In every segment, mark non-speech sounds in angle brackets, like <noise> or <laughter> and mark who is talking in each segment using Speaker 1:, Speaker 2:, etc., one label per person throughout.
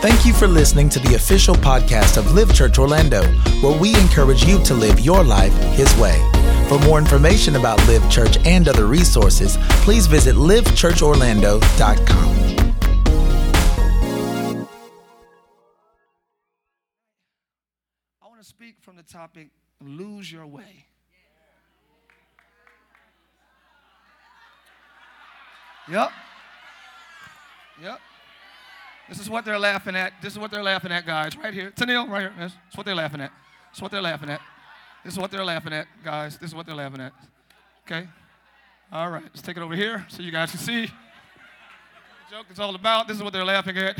Speaker 1: Thank you for listening to the official podcast of Live Church Orlando, where we encourage you to live your life His way. For more information about Live Church and other resources, please visit livechurchorlando.com.
Speaker 2: I want to speak from the topic lose your way. Yep. Yep. This is what they're laughing at. This is what they're laughing at, guys, right here. Tennille, right here. This is what they're laughing at. This is what they're laughing at. This is what they're laughing at, guys. This is what they're laughing at. Okay? All right, let's take it over here so you guys can see. The joke is all about. This is what they're laughing at.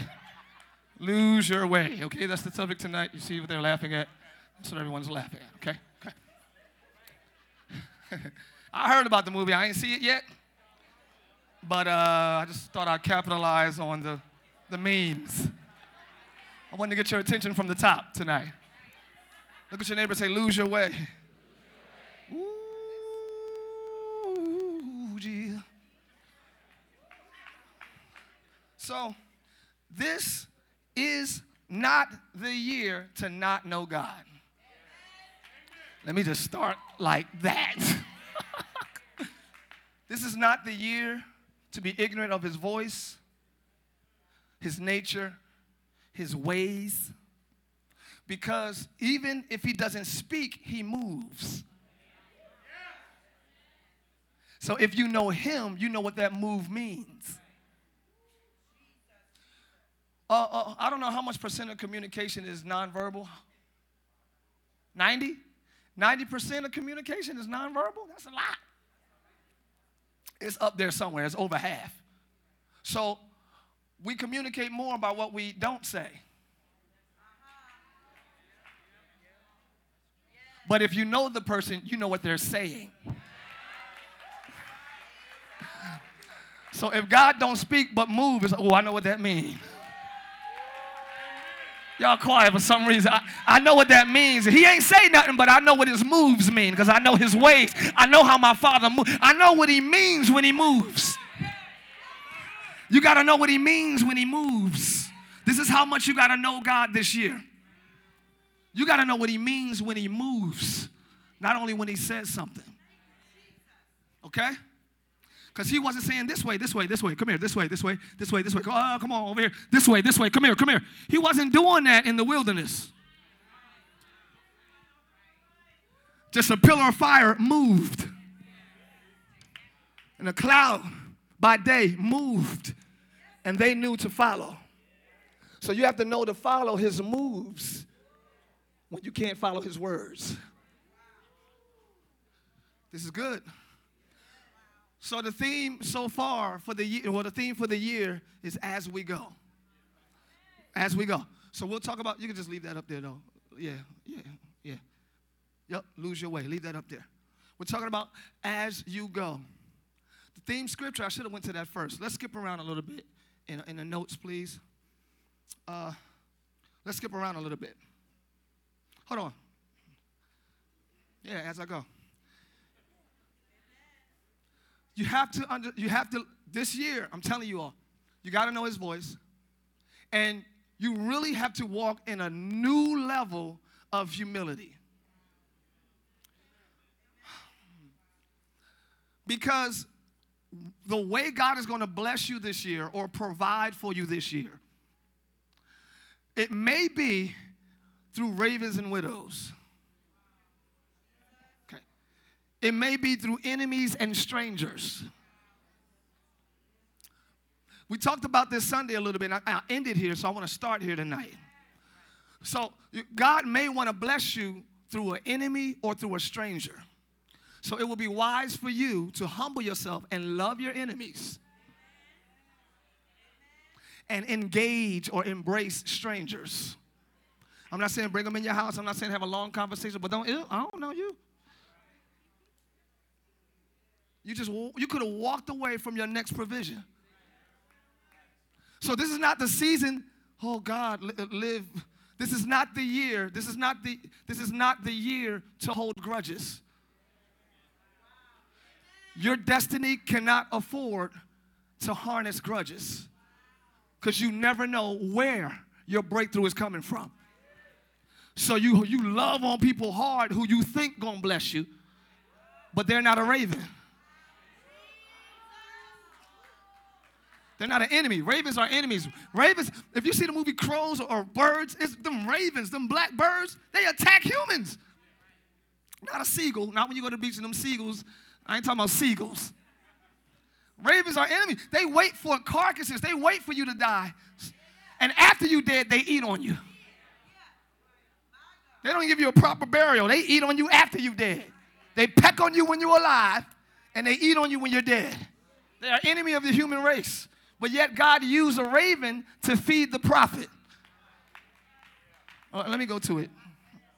Speaker 2: Lose your way. Okay, that's the subject tonight. You see what they're laughing at. That's what everyone's laughing at. Okay. Okay. <laughs> I heard about the movie. I ain't see it yet, but uh, I just thought I'd capitalize on the the memes. I want to get your attention from the top tonight. Look at your neighbor say, "Lose your way." Ooh, gee. So, this is not the year to not know God. Let me just start like that. <laughs> this is not the year to be ignorant of His voice, His nature, His ways. Because even if He doesn't speak, He moves. So if you know Him, you know what that move means. Uh, uh, I don't know how much percent of communication is nonverbal. 90? 90% of communication is nonverbal? That's a lot. It's up there somewhere, it's over half. So we communicate more about what we don't say. But if you know the person, you know what they're saying. So if God don't speak but move, it's oh, I know what that means. Y'all quiet for some reason. I, I know what that means. He ain't say nothing, but I know what his moves mean because I know his ways. I know how my father moves. I know what he means when he moves. You got to know what he means when he moves. This is how much you got to know God this year. You got to know what he means when he moves, not only when he says something. Okay? Because he wasn't saying this way, this way, this way, come here, this way, this way, this way, this way. Oh, come on, over here, this way, this way, come here, come here. He wasn't doing that in the wilderness. Just a pillar of fire moved. And a cloud by day moved. And they knew to follow. So you have to know to follow his moves when you can't follow his words. This is good. So the theme so far for the year, well, the theme for the year is as we go. As we go. So we'll talk about, you can just leave that up there though. Yeah, yeah, yeah. Yep, lose your way. Leave that up there. We're talking about as you go. The theme scripture, I should have went to that first. Let's skip around a little bit in, in the notes, please. Uh, let's skip around a little bit. Hold on. Yeah, as I go. You have to under, you have to this year, I'm telling you all, you got to know his voice. And you really have to walk in a new level of humility. Because the way God is going to bless you this year or provide for you this year, it may be through ravens and widows. Okay. It may be through enemies and strangers. We talked about this Sunday a little bit. I, I ended here, so I want to start here tonight. So, God may want to bless you through an enemy or through a stranger. So, it will be wise for you to humble yourself and love your enemies and engage or embrace strangers. I'm not saying bring them in your house. I'm not saying have a long conversation, but don't, I don't know you. You just, you could have walked away from your next provision. So this is not the season, oh God, uh, live. This is not the year. This is not the, this is not the year to hold grudges. Your destiny cannot afford to harness grudges because you never know where your breakthrough is coming from. So you, you love on people hard who you think gonna bless you, but they're not a raven. They're not an enemy. Ravens are enemies. Ravens, if you see the movie Crows or Birds, it's them ravens, them black birds, they attack humans. Not a seagull. Not when you go to the beach and them seagulls. I ain't talking about seagulls. Ravens are enemies. They wait for carcasses. They wait for you to die. And after you dead, they eat on you. They don't give you a proper burial. They eat on you after you dead. They peck on you when you're alive, and they eat on you when you're dead. They are enemy of the human race. But yet God used a raven to feed the prophet. Uh, let me go to it.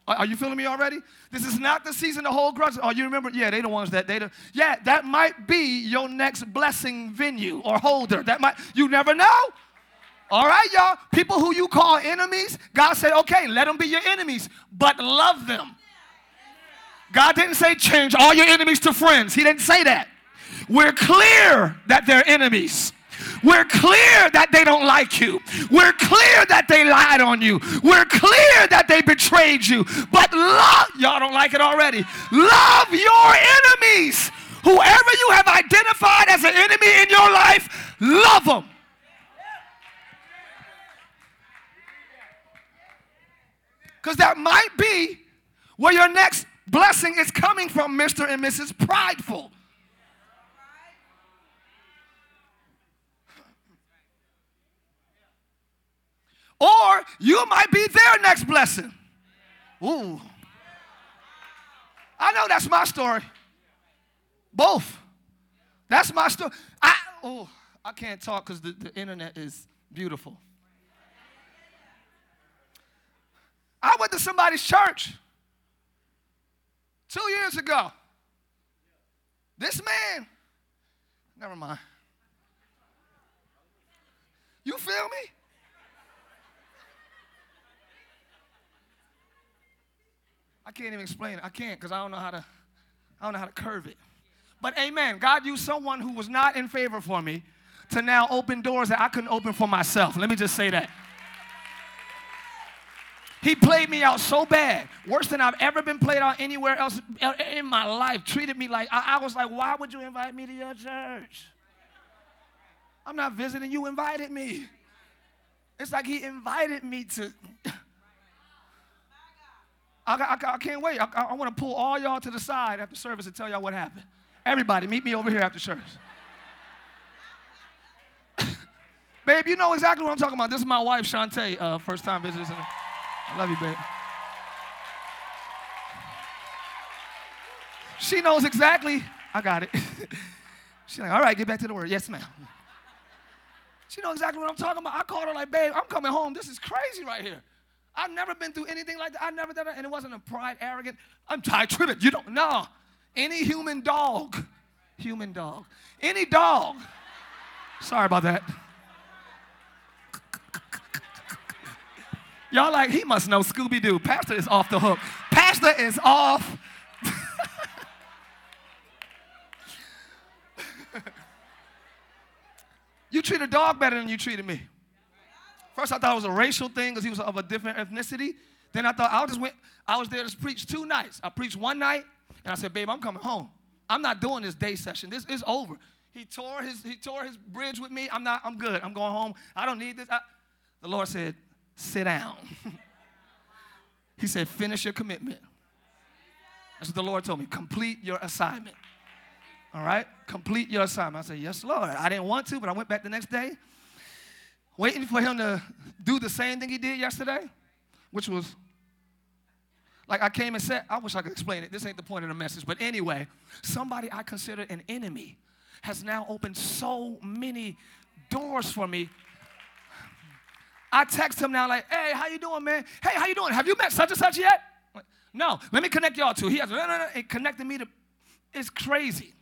Speaker 2: Are you feeling me already? This is not the season to hold grudges. Oh, you remember? Yeah, they the ones that they the, yeah, that might be your next blessing venue or holder. That might you never know. All right, y'all. People who you call enemies, God said, okay, let them be your enemies, but love them. God didn't say change all your enemies to friends. He didn't say that. We're clear that they're enemies. We're clear that they don't like you. We're clear that they lied on you. We're clear that they betrayed you. But love, y'all don't like it already. Love your enemies. Whoever you have identified as an enemy in your life, love them. Because that might be where your next blessing is coming from, Mr. and Mrs. Prideful. Or you might be their next blessing. Ooh. I know that's my story. Both. That's my story. I oh, I can't talk because the, the internet is beautiful. I went to somebody's church two years ago. This man, never mind. You feel me? Can't even explain it. I can't because I don't know how to I don't know how to curve it. But amen. God used someone who was not in favor for me to now open doors that I couldn't open for myself. Let me just say that. He played me out so bad, worse than I've ever been played out anywhere else in my life. Treated me like I, I was like, why would you invite me to your church? I'm not visiting, you invited me. It's like he invited me to I, I, I can't wait. I, I want to pull all y'all to the side after service and tell y'all what happened. Everybody, meet me over here after service. <laughs> babe, you know exactly what I'm talking about. This is my wife, Shantae, uh, first time visiting. I love you, babe. She knows exactly. I got it. <laughs> She's like, all right, get back to the word. Yes, ma'am. She knows exactly what I'm talking about. I called her like, babe, I'm coming home. This is crazy right here. I've never been through anything like that. I never done it, and it wasn't a pride, arrogant. I'm tired, tripping. You don't know. Any human dog, human dog, any dog. Sorry about that. Y'all like, he must know Scooby Doo. Pastor is off the hook. Pastor is off. <laughs> you treat a dog better than you treated me. First, I thought it was a racial thing because he was of a different ethnicity. Then I thought I just went. I was there to preach two nights. I preached one night, and I said, "Babe, I'm coming home. I'm not doing this day session. This is over." He tore his he tore his bridge with me. I'm not. I'm good. I'm going home. I don't need this. I, the Lord said, "Sit down." <laughs> he said, "Finish your commitment." That's what the Lord told me. Complete your assignment. All right? Complete your assignment. I said, Yes, Lord. I didn't want to, but I went back the next day waiting for him to do the same thing he did yesterday, which was like I came and said, I wish I could explain it. This ain't the point of the message. But anyway, somebody I considered an enemy has now opened so many doors for me. I text him now like, hey, how you doing, man? Hey, how you doing? Have you met such and such yet? No, let me connect y'all to. He has no, no, no. It connected me to. It's crazy.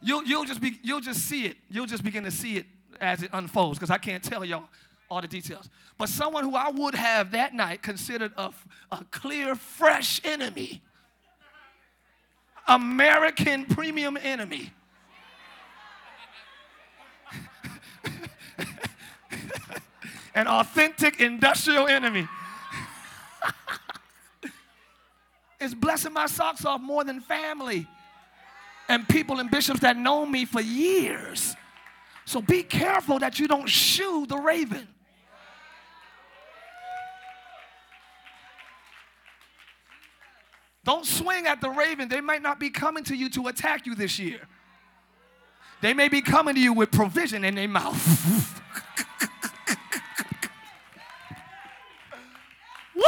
Speaker 2: You'll you'll just be you'll just see it. You'll just begin to see it as it unfolds because I can't tell y'all all the details. But someone who I would have that night considered a, a clear, fresh enemy, American premium enemy. <laughs> an authentic industrial enemy. <laughs> it's blessing my socks off more than family and people and bishops that know me for years. So be careful that you don't shoo the raven. Don't swing at the raven. They might not be coming to you to attack you this year. They may be coming to you with provision in their mouth. <laughs> Woo!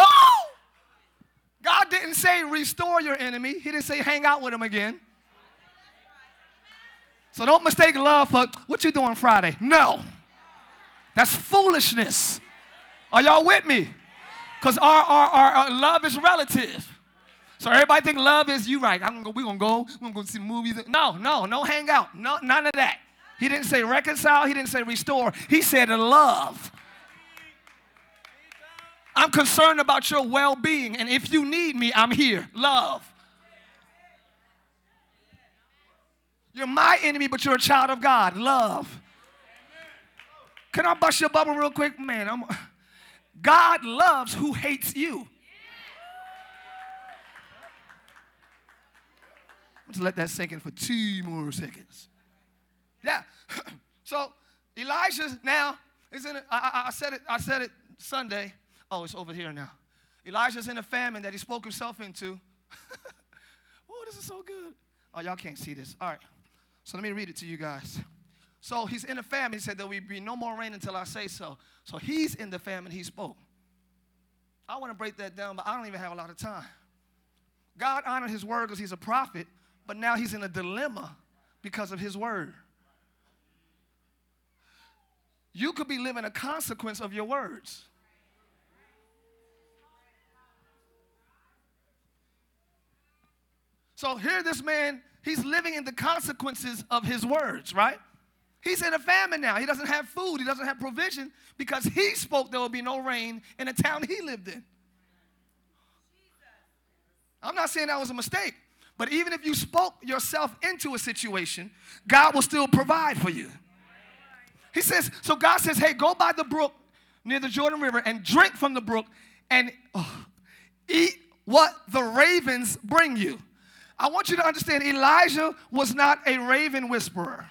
Speaker 2: God didn't say restore your enemy, He didn't say hang out with him again. So don't mistake love for what you doing Friday. No. That's foolishness. Are y'all with me? Because our, our, our, our, love is relative. So everybody think love is you right. I'm gonna go, we're gonna go, we're gonna go see movies. No, no, no hang out. No, none of that. He didn't say reconcile, he didn't say restore. He said love. I'm concerned about your well-being, and if you need me, I'm here. Love. You're my enemy, but you're a child of God. Love. Can I bust your bubble real quick? Man, I'm, God loves who hates you. Let's let that sink in for two more seconds. Yeah. <clears throat> so Elijah now is in. A, I, I said it. I said it Sunday. Oh, it's over here now. Elijah's in a famine that he spoke himself into. <laughs> oh, this is so good. Oh, y'all can't see this. All right. So let me read it to you guys. So he's in a famine. He said, There will be no more rain until I say so. So he's in the famine. He spoke. I want to break that down, but I don't even have a lot of time. God honored his word because he's a prophet, but now he's in a dilemma because of his word. You could be living a consequence of your words. So here, this man He's living in the consequences of his words, right? He's in a famine now. He doesn't have food, he doesn't have provision because he spoke there will be no rain in the town he lived in. I'm not saying that was a mistake, but even if you spoke yourself into a situation, God will still provide for you. He says, so God says, hey, go by the brook near the Jordan River and drink from the brook and oh, eat what the ravens bring you. I want you to understand Elijah was not a raven whisperer.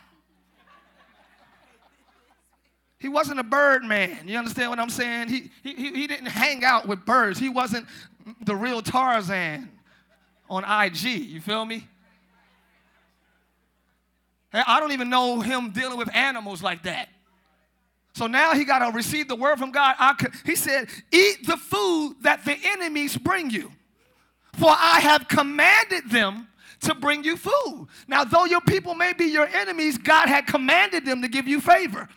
Speaker 2: He wasn't a bird man. You understand what I'm saying? He, he, he didn't hang out with birds. He wasn't the real Tarzan on IG. You feel me? I don't even know him dealing with animals like that. So now he got to receive the word from God. I Could, he said, Eat the food that the enemies bring you. For I have commanded them to bring you food. Now, though your people may be your enemies, God had commanded them to give you favor.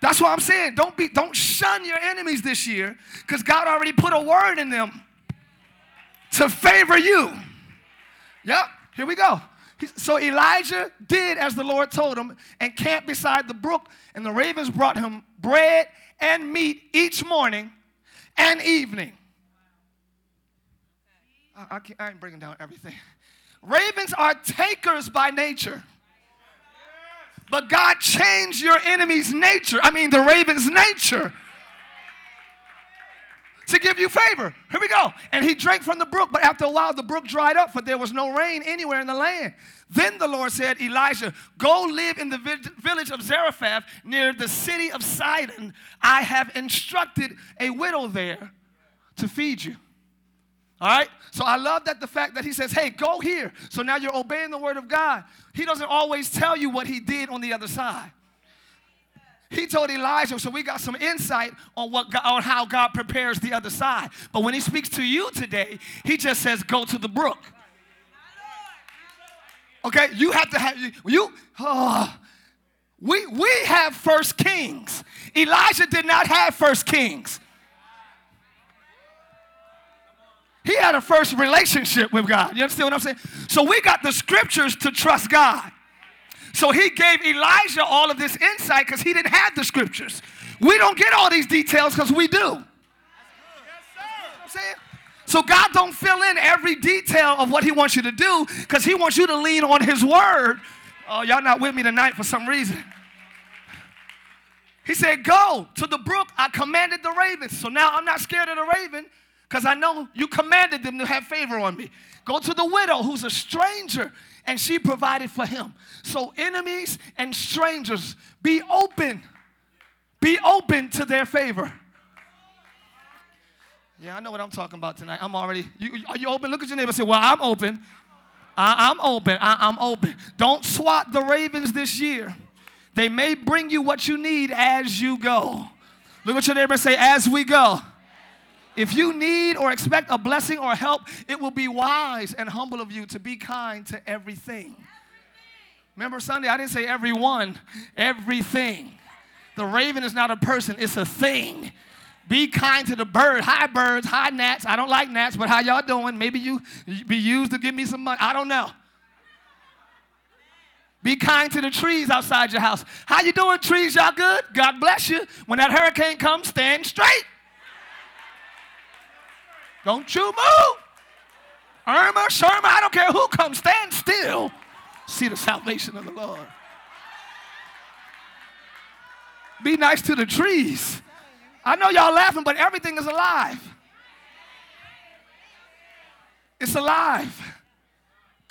Speaker 2: That's what I'm saying. Don't be don't shun your enemies this year because God already put a word in them to favor you. Yep, here we go. So Elijah did as the Lord told him and camped beside the brook, and the ravens brought him bread and meat each morning and evening. I, I, I ain't bringing down everything. Ravens are takers by nature. But God changed your enemy's nature, I mean, the raven's nature, to give you favor. Here we go. And he drank from the brook, but after a while, the brook dried up, for there was no rain anywhere in the land. Then the Lord said, Elijah, go live in the village of Zarephath near the city of Sidon. I have instructed a widow there to feed you. All right? So I love that the fact that he says, hey, go here. So now you're obeying the word of God. He doesn't always tell you what he did on the other side. He told Elijah, so we got some insight on what God, on how God prepares the other side. But when he speaks to you today, he just says, go to the brook. Okay, you have to have you. Oh, we we have first kings. Elijah did not have first kings. He had a first relationship with God. You understand what I'm saying? So we got the scriptures to trust God. So he gave Elijah all of this insight because he didn't have the scriptures. We don't get all these details because we do. Yes, so God don't fill in every detail of what he wants you to do because he wants you to lean on his word. Oh, y'all not with me tonight for some reason. He said, Go to the brook. I commanded the ravens. So now I'm not scared of the raven because I know you commanded them to have favor on me. Go to the widow who's a stranger and she provided for him. So enemies and strangers, be open. Be open to their favor. Yeah, I know what I'm talking about tonight. I'm already, you, are you open? Look at your neighbor say, Well, I'm open. I, am open. I, I'm open. Don't swat the ravens this year. They may bring you what you need as you go. Look at your neighbor and say, As we go. If you need or expect a blessing or help, it will be wise and humble of you to be kind to everything. Remember Sunday, I didn't say everyone, everything. The raven is not a person, it's a thing. Be kind to the bird. Hi, birds. Hi, gnats. I don't like gnats, but how y'all doing? Maybe you be used to give me some money. I don't know. Be kind to the trees outside your house. How you doing, trees? Y'all good? God bless you. When that hurricane comes, stand straight. Don't you move. Irma, Sherma, I don't care who comes, stand still. See the salvation of the Lord. Be nice to the trees. I know y'all laughing, but everything is alive. It's alive.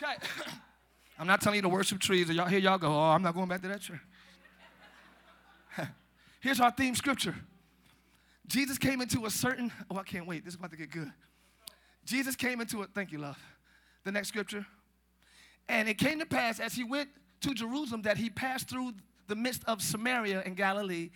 Speaker 2: Okay. <coughs> I'm not telling you to worship trees, or y'all here y'all go, oh, I'm not going back to that church. <laughs> Here's our theme scripture. Jesus came into a certain, oh, I can't wait. This is about to get good. Jesus came into it, thank you, love. The next scripture. And it came to pass as he went to Jerusalem that he passed through the midst of Samaria and Galilee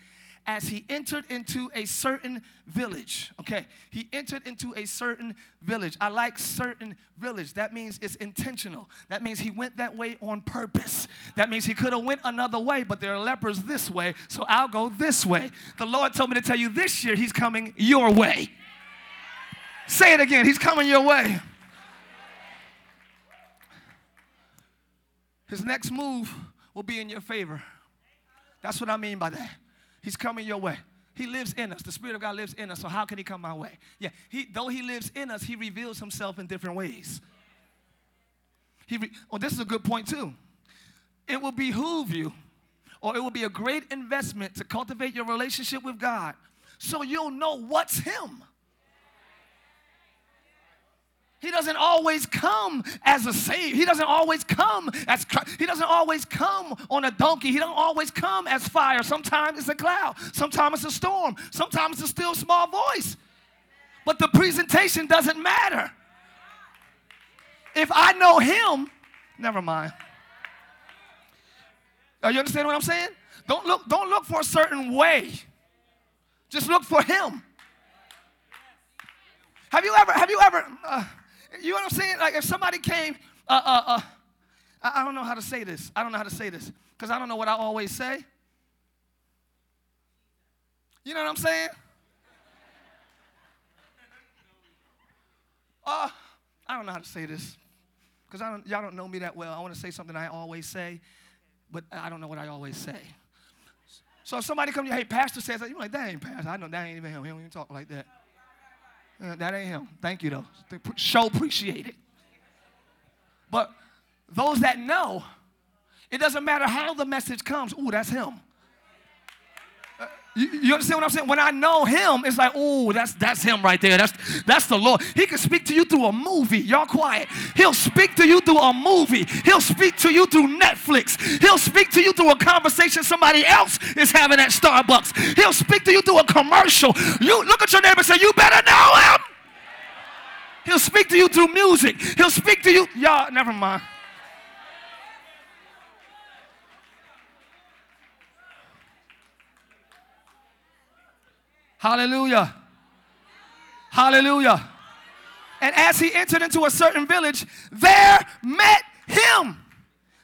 Speaker 2: as he entered into a certain village. Okay, he entered into a certain village. I like certain village. That means it's intentional. That means he went that way on purpose. That means he could have went another way, but there are lepers this way, so I'll go this way. The Lord told me to tell you this year he's coming your way. Say it again. He's coming your way. His next move will be in your favor. That's what I mean by that. He's coming your way. He lives in us. The Spirit of God lives in us. So how can he come my way? Yeah, he, though he lives in us, he reveals himself in different ways. He re- oh, this is a good point too. It will behoove you, or it will be a great investment to cultivate your relationship with God so you'll know what's him. He doesn't always come as a savior. He doesn't always come as Christ. he doesn't always come on a donkey. He doesn't always come as fire. Sometimes it's a cloud. Sometimes it's a storm. Sometimes it's a still small voice. But the presentation doesn't matter. If I know him, never mind. Are you understand what I'm saying? Don't look, don't look for a certain way. Just look for him. Have you ever, have you ever, uh, you know what I'm saying? Like if somebody came, uh, uh, uh, I, I don't know how to say this. I don't know how to say this because I don't know what I always say. You know what I'm saying? Uh, I don't know how to say this because I don't, y'all don't know me that well. I want to say something I always say, but I don't know what I always say. So if somebody comes to you, hey, pastor says that, you're like, that ain't pastor. I know that ain't even him. He don't even talk like that. Uh, that ain't him. Thank you, though. Show appreciate it. But those that know, it doesn't matter how the message comes. Ooh, that's him. You, understand what I'm saying? When I know him, it's like, oh, that's that's him right there. That's that's the Lord. He can speak to you through a movie. Y'all quiet. He'll speak to you through a movie. He'll speak to you through Netflix. He'll speak to you through a conversation somebody else is having at Starbucks. He'll speak to you through a commercial. You look at your neighbor and say, You better know him. He'll speak to you through music. He'll speak to you. Y'all, never mind. Hallelujah. Hallelujah. And as he entered into a certain village, there met him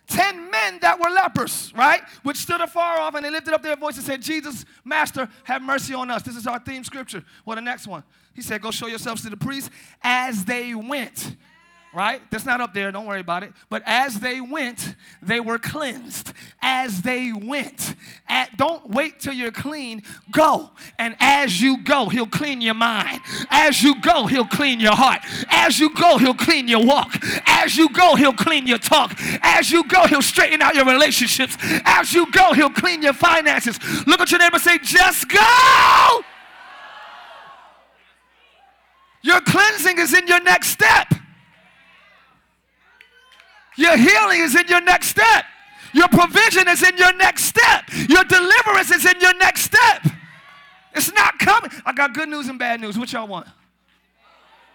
Speaker 2: ten men that were lepers, right? Which stood afar off and they lifted up their voice and said, Jesus, Master, have mercy on us. This is our theme scripture. Well, the next one. He said, Go show yourselves to the priest as they went right? That's not up there, don't worry about it. But as they went, they were cleansed. As they went, at, don't wait till you're clean, go. And as you go, He'll clean your mind. As you go, He'll clean your heart. As you go, he'll clean your walk. As you go, he'll clean your talk. As you go, he'll straighten out your relationships. As you go, he'll clean your finances. Look at your neighbor say, just go. Your cleansing is in your next step. Your healing is in your next step. Your provision is in your next step. Your deliverance is in your next step. It's not coming. I got good news and bad news. What y'all want?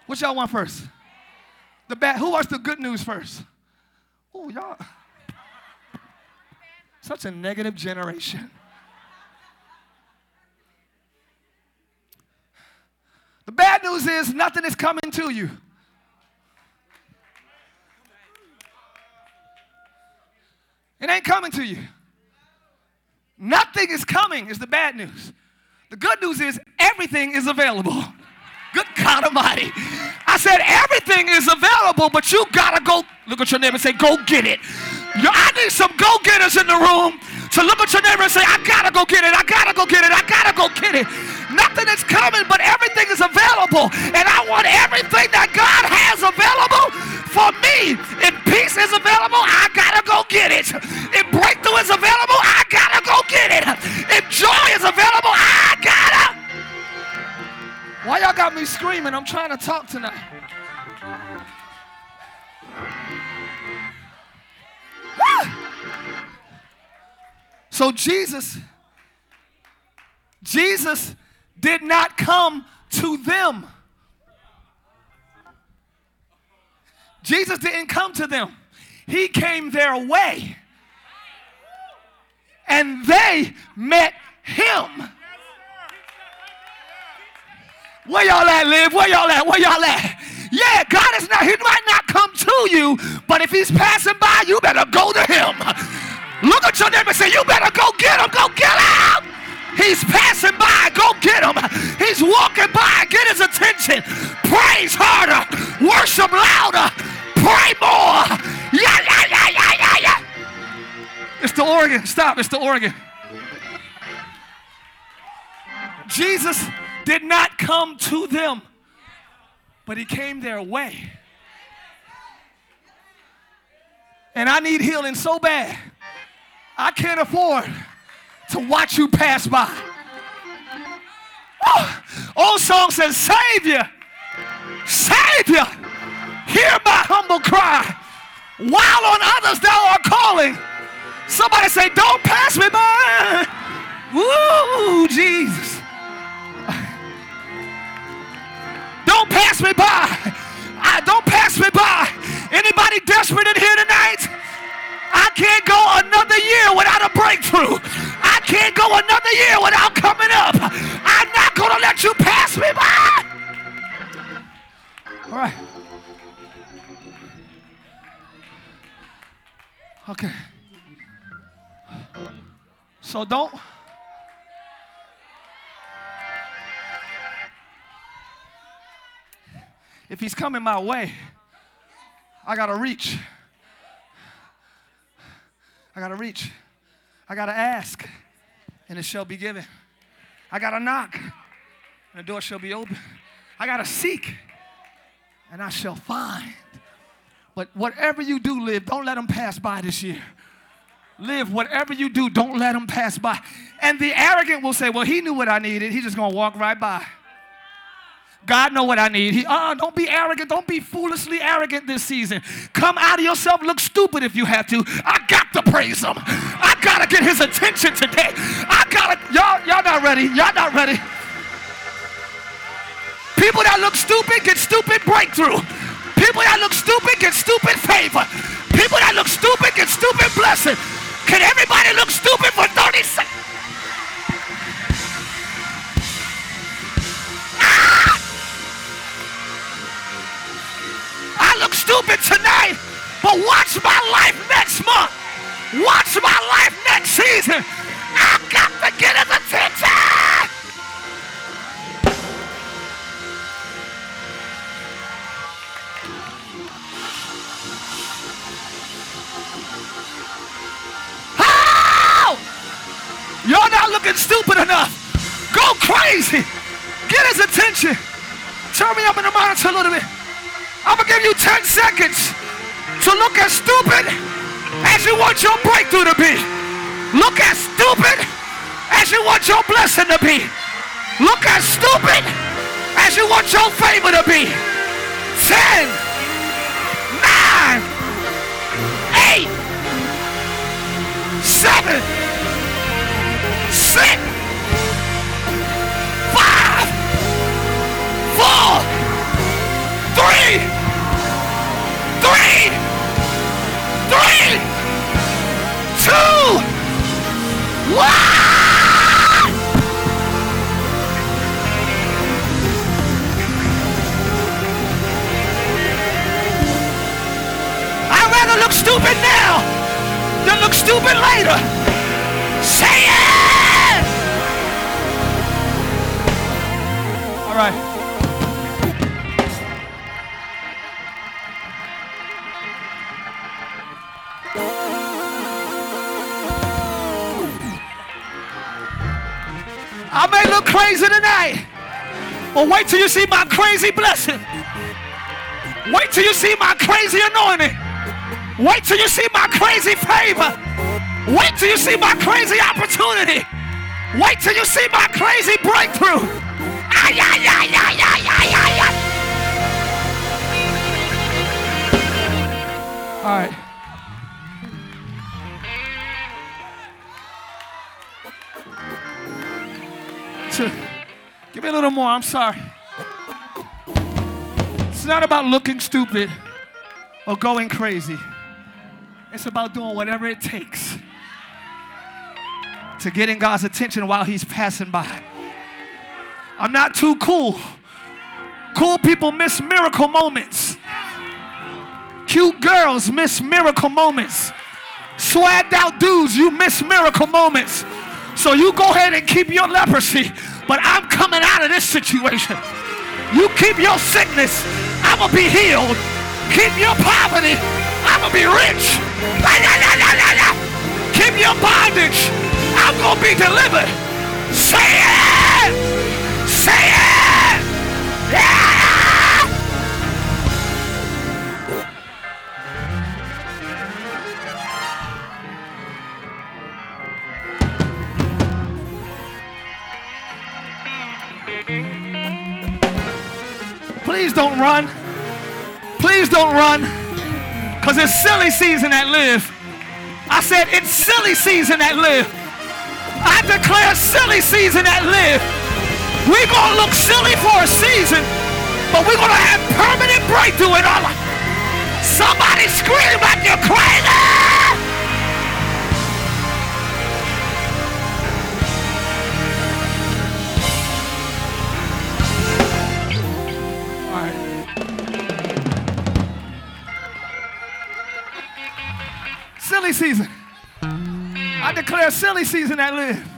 Speaker 2: What y'all want first? The bad. Who wants the good news first? Oh, y'all. Such a negative generation. The bad news is nothing is coming to you. It ain't coming to you. Nothing is coming, is the bad news. The good news is everything is available. Good God Almighty. I said everything is available, but you gotta go. Look at your neighbor and say, Go get it. I need some go getters in the room to look at your neighbor and say, I gotta go get it. I gotta go get it. I gotta go get it. Nothing is coming, but everything is available. And I want everything that God has available for me. If peace is available, I gotta go get it. If breakthrough is available, I gotta go get it. If joy is available, I gotta. Why y'all got me screaming? I'm trying to talk tonight. So Jesus, Jesus did not come to them. Jesus didn't come to them. He came their way. And they met him. Where y'all at, live? Where y'all at? Where y'all at? Yeah, God is not, he might not come to you, but if he's passing by, you better go to him. Look at your neighbor and say, You better go get him. Go get him. He's passing by. Go get him. He's walking by. Get his attention. Praise harder. Worship louder. Pray more. Yeah, yeah, yeah, yeah, yeah, yeah. It's. Stop. It's the organ. Jesus did not come to them, but he came their way. And I need healing so bad. I can't afford to watch you pass by. Oh, old song says, Savior, Savior, hear my humble cry. While on others thou art calling. Somebody say, Don't pass me by. Woo, Jesus. Don't pass me by. I, don't pass me by. Anybody desperate in here tonight? I can't go another year without a breakthrough. I can't go another year without coming up. I'm not going to let you pass me by. All right. Okay. So don't. If he's coming my way, I got to reach. I got to reach. I got to ask, and it shall be given. I got to knock, and the door shall be open. I got to seek, and I shall find. But whatever you do, live, don't let them pass by this year. Live, whatever you do, don't let them pass by. And the arrogant will say, Well, he knew what I needed. He's just going to walk right by. God know what I need. He, uh, don't be arrogant. Don't be foolishly arrogant this season. Come out of yourself. Look stupid if you have to. I got to praise him. I got to get his attention today. I got to, y'all, y'all not ready. Y'all not ready. People that look stupid get stupid breakthrough. People that look stupid get stupid favor. People that look stupid get stupid blessing. Can everybody look stupid for 30 seconds? I look stupid tonight, but watch my life next month. Watch my life next season. I got to get his attention. How? You're not looking stupid enough. Go crazy. Get his attention. Turn me up in the monitor a little bit. I'm gonna give you 10 seconds to look as stupid as you want your breakthrough to be. Look as stupid as you want your blessing to be. Look as stupid as you want your favor to be. 10, 9, 8, 7, stupid now than look stupid later. Say it! All right. I may look crazy tonight, but wait till you see my crazy blessing. Wait till you see my crazy anointing. Wait till you see my crazy favor. Wait till you see my crazy opportunity. Wait till you see my crazy breakthrough. Ay, ay, ay, ay, ay, ay, ay, ay. All right. Give me a little more. I'm sorry. It's not about looking stupid or going crazy. It's about doing whatever it takes to getting God's attention while He's passing by. I'm not too cool. Cool people miss miracle moments. Cute girls miss miracle moments. Swagged out dudes, you miss miracle moments. So you go ahead and keep your leprosy, but I'm coming out of this situation. You keep your sickness, I'm gonna be healed. Keep your poverty, I'm gonna be rich. Keep your bondage, I'm gonna be delivered. Say it! Say it! Please don't run. Please don't run. Because it's silly season at live. I said it's silly season at live. I declare silly season at live. We're going to look silly for a season, but we're going to have permanent breakthrough in our life. Somebody scream like you're crazy. Silly season. I declare silly season at live.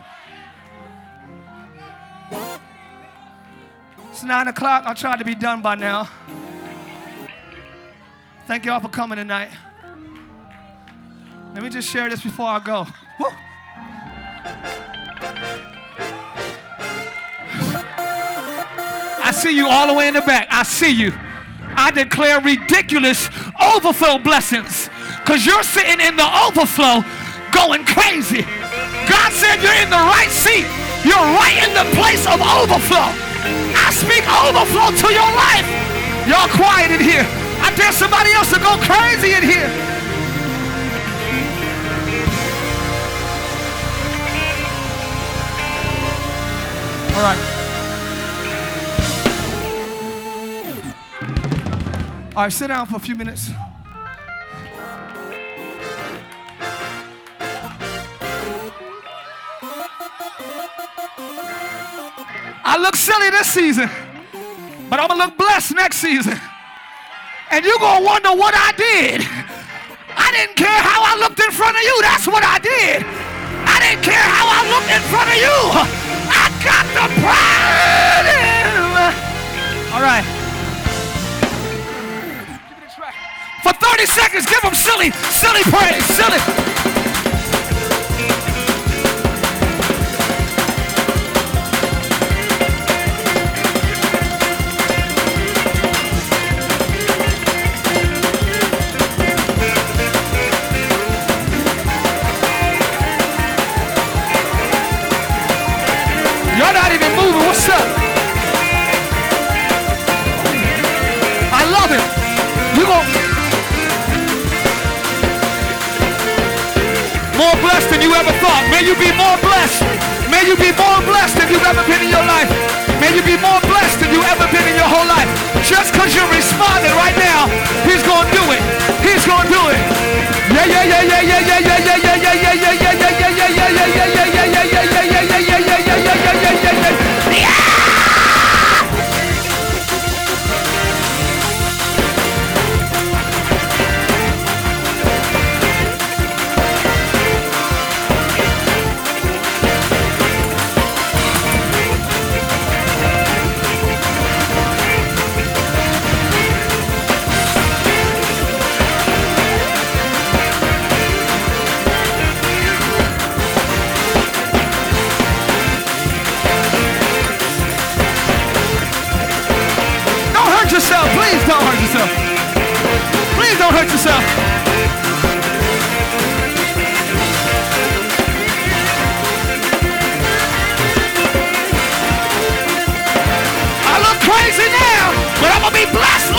Speaker 2: It's nine o'clock. I tried to be done by now. Thank y'all for coming tonight. Let me just share this before I go. Woo. I see you all the way in the back. I see you. I declare ridiculous overflow blessings because you're sitting in the overflow going crazy. God said you're in the right seat. You're right in the place of overflow. I speak overflow to your life. Y'all quiet in here. I dare somebody else to go crazy in here. All right. All right, sit down for a few minutes. I look silly this season, but I'm gonna look blessed next season. And you're gonna wonder what I did. I didn't care how I looked in front of you, that's what I did. I didn't care how I looked in front of you. I got the pride. All right. For 30 seconds, give them silly, silly praise, silly. yeah, yeah, yeah. Please don't hurt yourself. Please don't hurt yourself. I look crazy now, but I'm going to be blessed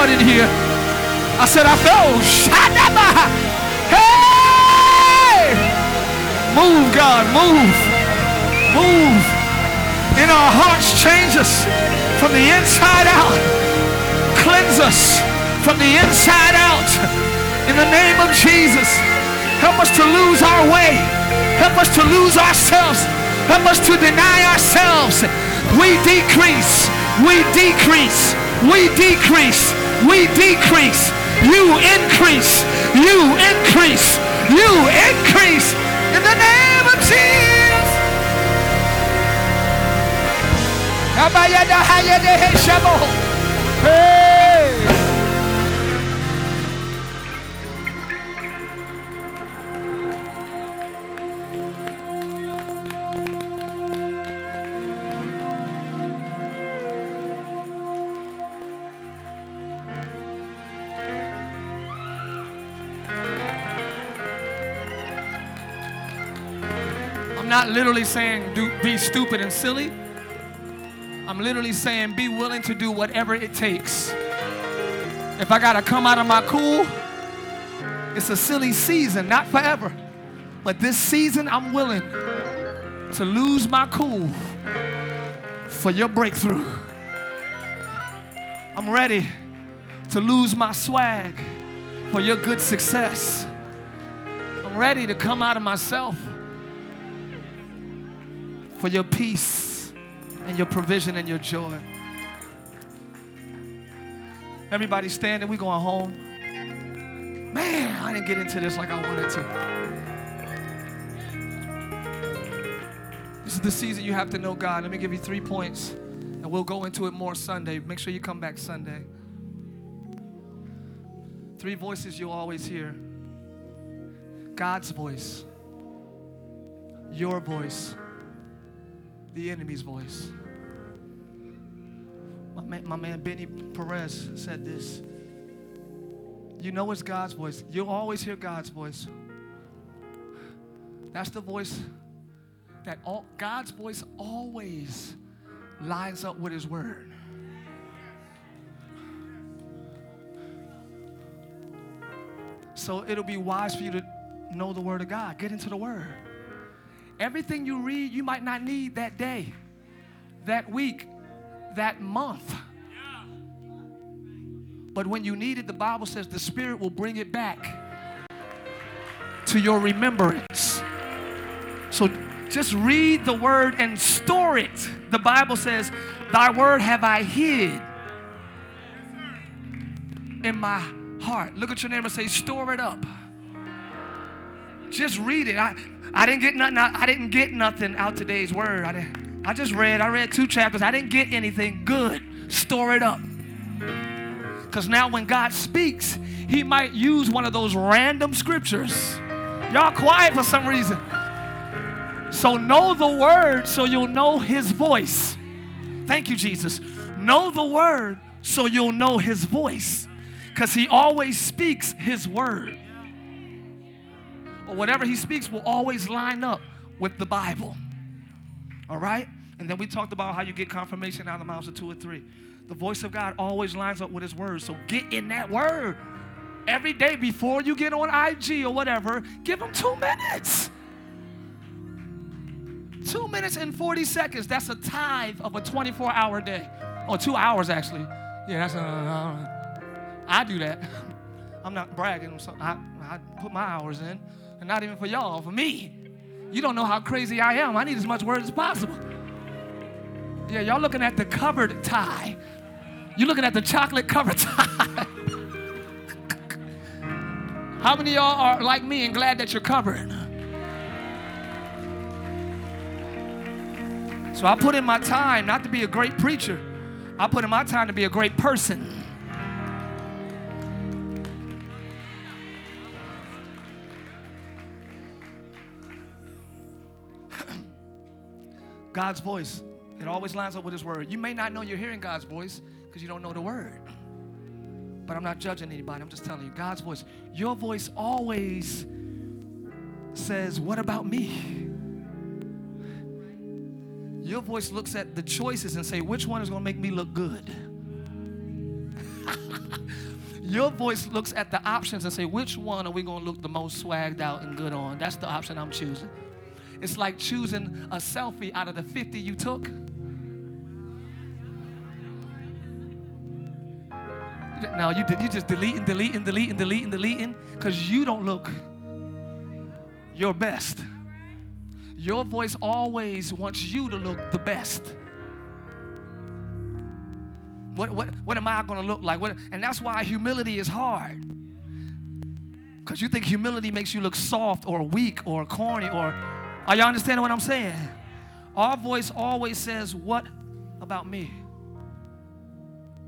Speaker 2: Lord in here. I said, I felt Shadaba. Hey! Move, God, move. Move. In our hearts, change us from the inside out. Cleanse us from the inside out. In the name of Jesus. Help us to lose our way. Help us to lose ourselves. Help us to deny ourselves. We decrease. We decrease. We decrease we decrease. You increase. You increase. You increase. In the name of Jesus. Hey. Literally saying do, be stupid and silly. I'm literally saying be willing to do whatever it takes. If I got to come out of my cool, it's a silly season, not forever. But this season, I'm willing to lose my cool for your breakthrough. I'm ready to lose my swag for your good success. I'm ready to come out of myself for your peace and your provision and your joy. Everybody standing, we going home. Man, I didn't get into this like I wanted to. This is the season you have to know God. Let me give you three points, and we'll go into it more Sunday. Make sure you come back Sunday. Three voices you'll always hear God's voice, your voice, the enemy's voice. My man, my man Benny Perez said this. You know it's God's voice. You'll always hear God's voice. That's the voice that all, God's voice always lines up with His word. So it'll be wise for you to know the word of God. Get into the word. Everything you read, you might not need that day, that week, that month. But when you need it, the Bible says the Spirit will bring it back to your remembrance. So just read the word and store it. The Bible says, Thy word have I hid in my heart. Look at your neighbor and say, Store it up. Just read it. I, I didn't get nothing. I, I didn't get nothing out today's word. I, didn't, I just read. I read two chapters. I didn't get anything good. Store it up. Because now when God speaks, He might use one of those random scriptures. Y'all quiet for some reason. So know the word so you'll know his voice. Thank you, Jesus. Know the word so you'll know his voice. Because he always speaks his word. Or whatever he speaks will always line up with the Bible. All right? And then we talked about how you get confirmation out of the mouths of two or three. The voice of God always lines up with his word. So get in that word. Every day before you get on IG or whatever, give him two minutes. Two minutes and 40 seconds. That's a tithe of a 24 hour day. Or two hours, actually. Yeah, that's a. Uh, I do that. <laughs> I'm not bragging. I, I put my hours in. And not even for y'all, for me. You don't know how crazy I am. I need as much word as possible. Yeah, y'all looking at the covered Tye. You're looking at the chocolate covered <laughs> Tye. How many y'all are like me and glad that you're covered? So I put in my time not to be a great preacher, I put in my time to be a great person. God's voice, it always lines up with His word. You may not know you're hearing God's voice because you don't know the word. But I'm not judging anybody, I'm just telling you God's voice. Your voice always says, What about me? Your voice looks at the choices and say, which one is going to make me look good? <laughs> Your voice looks at the options and say, which one are we going to look the most swagged out and good on? That's the option I'm choosing. It's like choosing a selfie out of the 50 you took. No, you you just deleting, deleting, deleting, deleting, deleting, because you don't look your best. Your voice always wants you to look the best. What, what, what am I going to look like? What, and that's why humility is hard. Because you think humility makes you look soft or weak or corny or. Are y'all understanding what I'm saying? Our voice always says, What about me?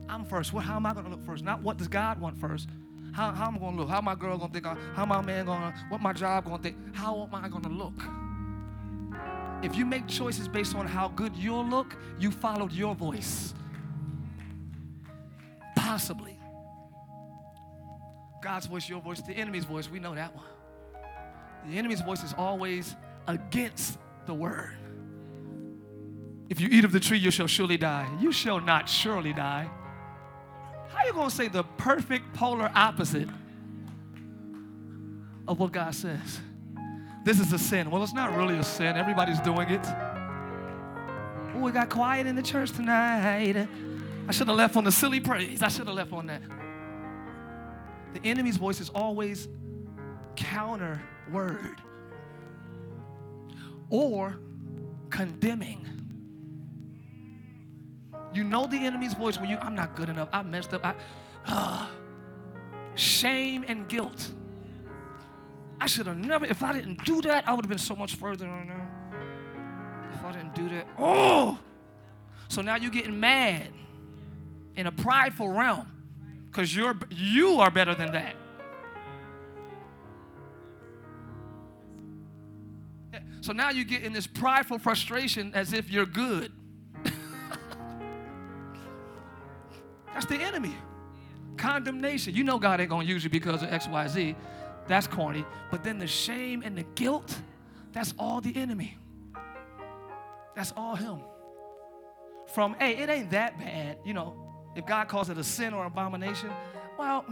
Speaker 2: I'm first. What, how am I going to look first? Not what does God want first. How, how am I going to look? How my girl going to think? How my man going to, what my job going to think? How am I going to look? If you make choices based on how good you'll look, you followed your voice. Possibly. God's voice, your voice, the enemy's voice, we know that one. The enemy's voice is always against the word. If you eat of the tree, you shall surely die. You shall not surely die. How you going to say the perfect polar opposite of what God says? This is a sin. Well, it's not really a sin. Everybody's doing it. Oh, we got quiet in the church tonight. I should have left on the silly praise. I should have left on that. The enemy's voice is always counter word or condemning. You know the enemy's voice when you, I'm not good enough, I messed up. I, uh, shame and guilt. I should have never, if I didn't do that, I would have been so much further right now. If I didn't do that, oh! So now you're getting mad in a prideful realm because you're you are better than that. So now you get in this prideful frustration as if you're good. <laughs> That's the enemy. Condemnation. You know God ain't gonna use you because of XYZ. That's corny. But then the shame and the guilt, that's all the enemy. That's all him. From, hey, it ain't that bad. You know, if God calls it a sin or abomination, well,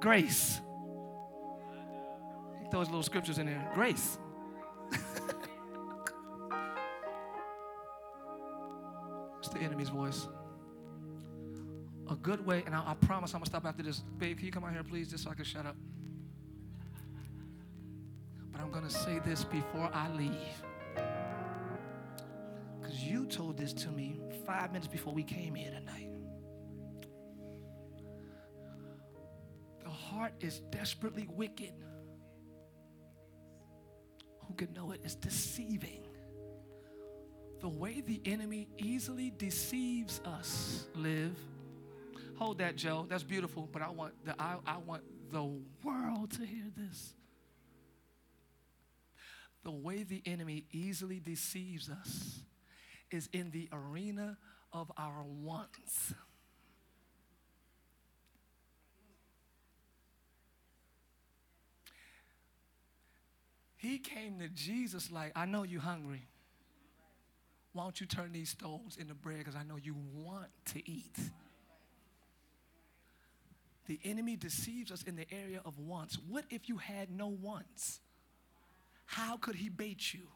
Speaker 2: grace. Those little scriptures in there. Grace. <laughs> it's the enemy's voice. A good way, and I, I promise I'm gonna stop after this. Babe, can you come out here, please, just so I can shut up? But I'm gonna say this before I leave. Because you told this to me five minutes before we came here tonight. The heart is desperately wicked. Who can know? It's deceiving. The way the enemy easily deceives us, live. Hold that, Joe. That's beautiful, but I want the I, I want the world to hear this. The way the enemy easily deceives us is in the arena of our wants. He came to Jesus like, I know you're hungry. Why don't you turn these stones into bread because I know you want to eat. The enemy deceives us in the area of wants. What if you had no wants? How could he bait you?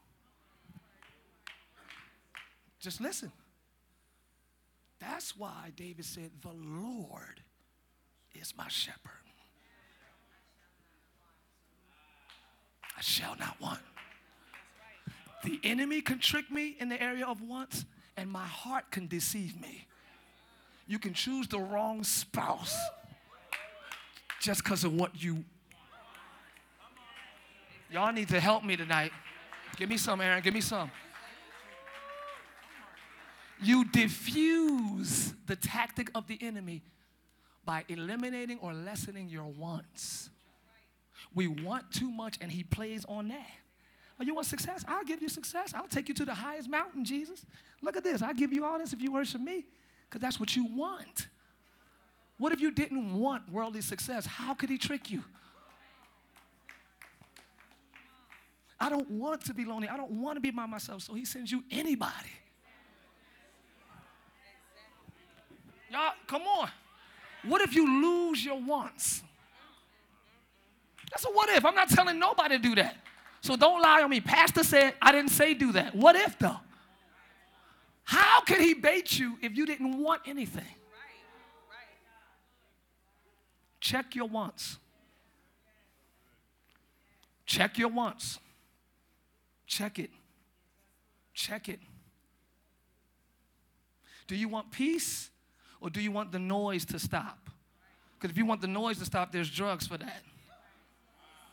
Speaker 2: Just listen. That's why David said, The Lord is my shepherd. I shall not want. The enemy can trick me in the area of wants, and my heart can deceive me. You can choose the wrong spouse just because of what you. Y'all need to help me tonight. Give me some, Aaron. Give me some. You diffuse the tactic of the enemy by eliminating or lessening your wants. We want too much, and he plays on that. Oh, you want success? I'll give you success. I'll take you to the highest mountain, Jesus. Look at this. I'll give you all this if you worship me, because that's what you want. What if you didn't want worldly success? How could he trick you? I don't want to be lonely. I don't want to be by myself. So he sends you anybody. Y'all, come on. What if you lose your wants? That's a what if. I'm not telling nobody to do that. So don't lie on me. Pastor said, I didn't say do that. What if though? How could he bait you if you didn't want anything? Check your wants. Check your wants. Check it. Check it. Do you want peace or do you want the noise to stop? Because if you want the noise to stop, there's drugs for that.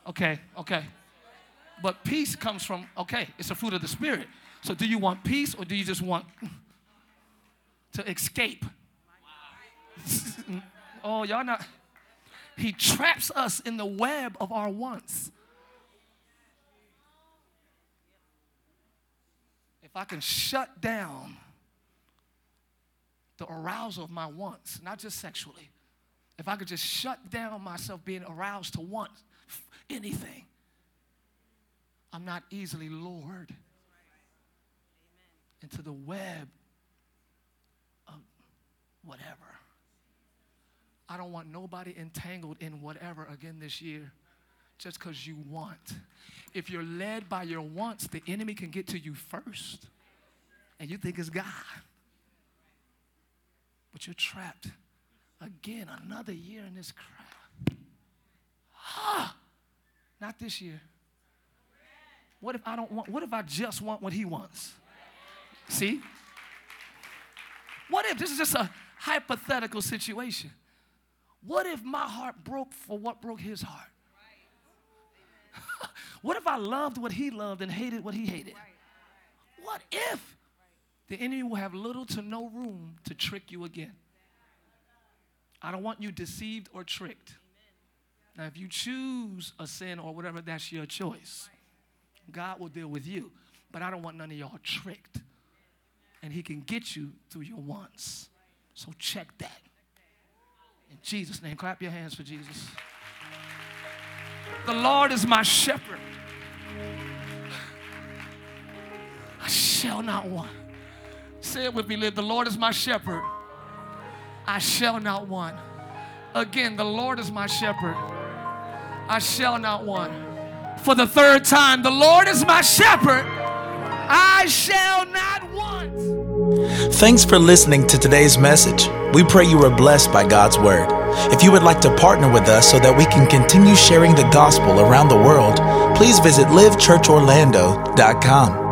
Speaker 2: Okay, okay. But peace comes from, okay, it's a fruit of the Spirit. So do you want peace or do you just want to escape? <laughs> oh, y'all not. He traps us in the web of our wants. If I can shut down the arousal of my wants, not just sexually, if I could just shut down myself being aroused to want anything, I'm not easily lured into the web of whatever. I don't want nobody entangled in whatever again this year just because you want. If you're led by your wants, the enemy can get to you first. And you think it's God. But you're trapped again another year in this crap. Ah, not this year. What if I don't want, what if I just want what he wants? See? What if this is just a hypothetical situation? What if my heart broke for what broke his heart? <laughs> what if I loved what he loved and hated what he hated? What if the enemy will have little to no room to trick you again? I don't want you deceived or tricked. Now, if you choose a sin or whatever, that's your choice. God will deal with you. But I don't want none of y'all tricked. And He can get you through your wants. So check that. In Jesus' name, clap your hands for Jesus. The Lord is my shepherd. I shall not want. Say it with me, live. The Lord is my shepherd. I shall not want. Again, the Lord is my shepherd. I shall not want. For the third time, the Lord is my shepherd. I shall not want.
Speaker 1: Thanks for listening to today's message. We pray you are blessed by God's word. If you would like to partner with us so that we can continue sharing the gospel around the world, please visit livechurchorlando.com.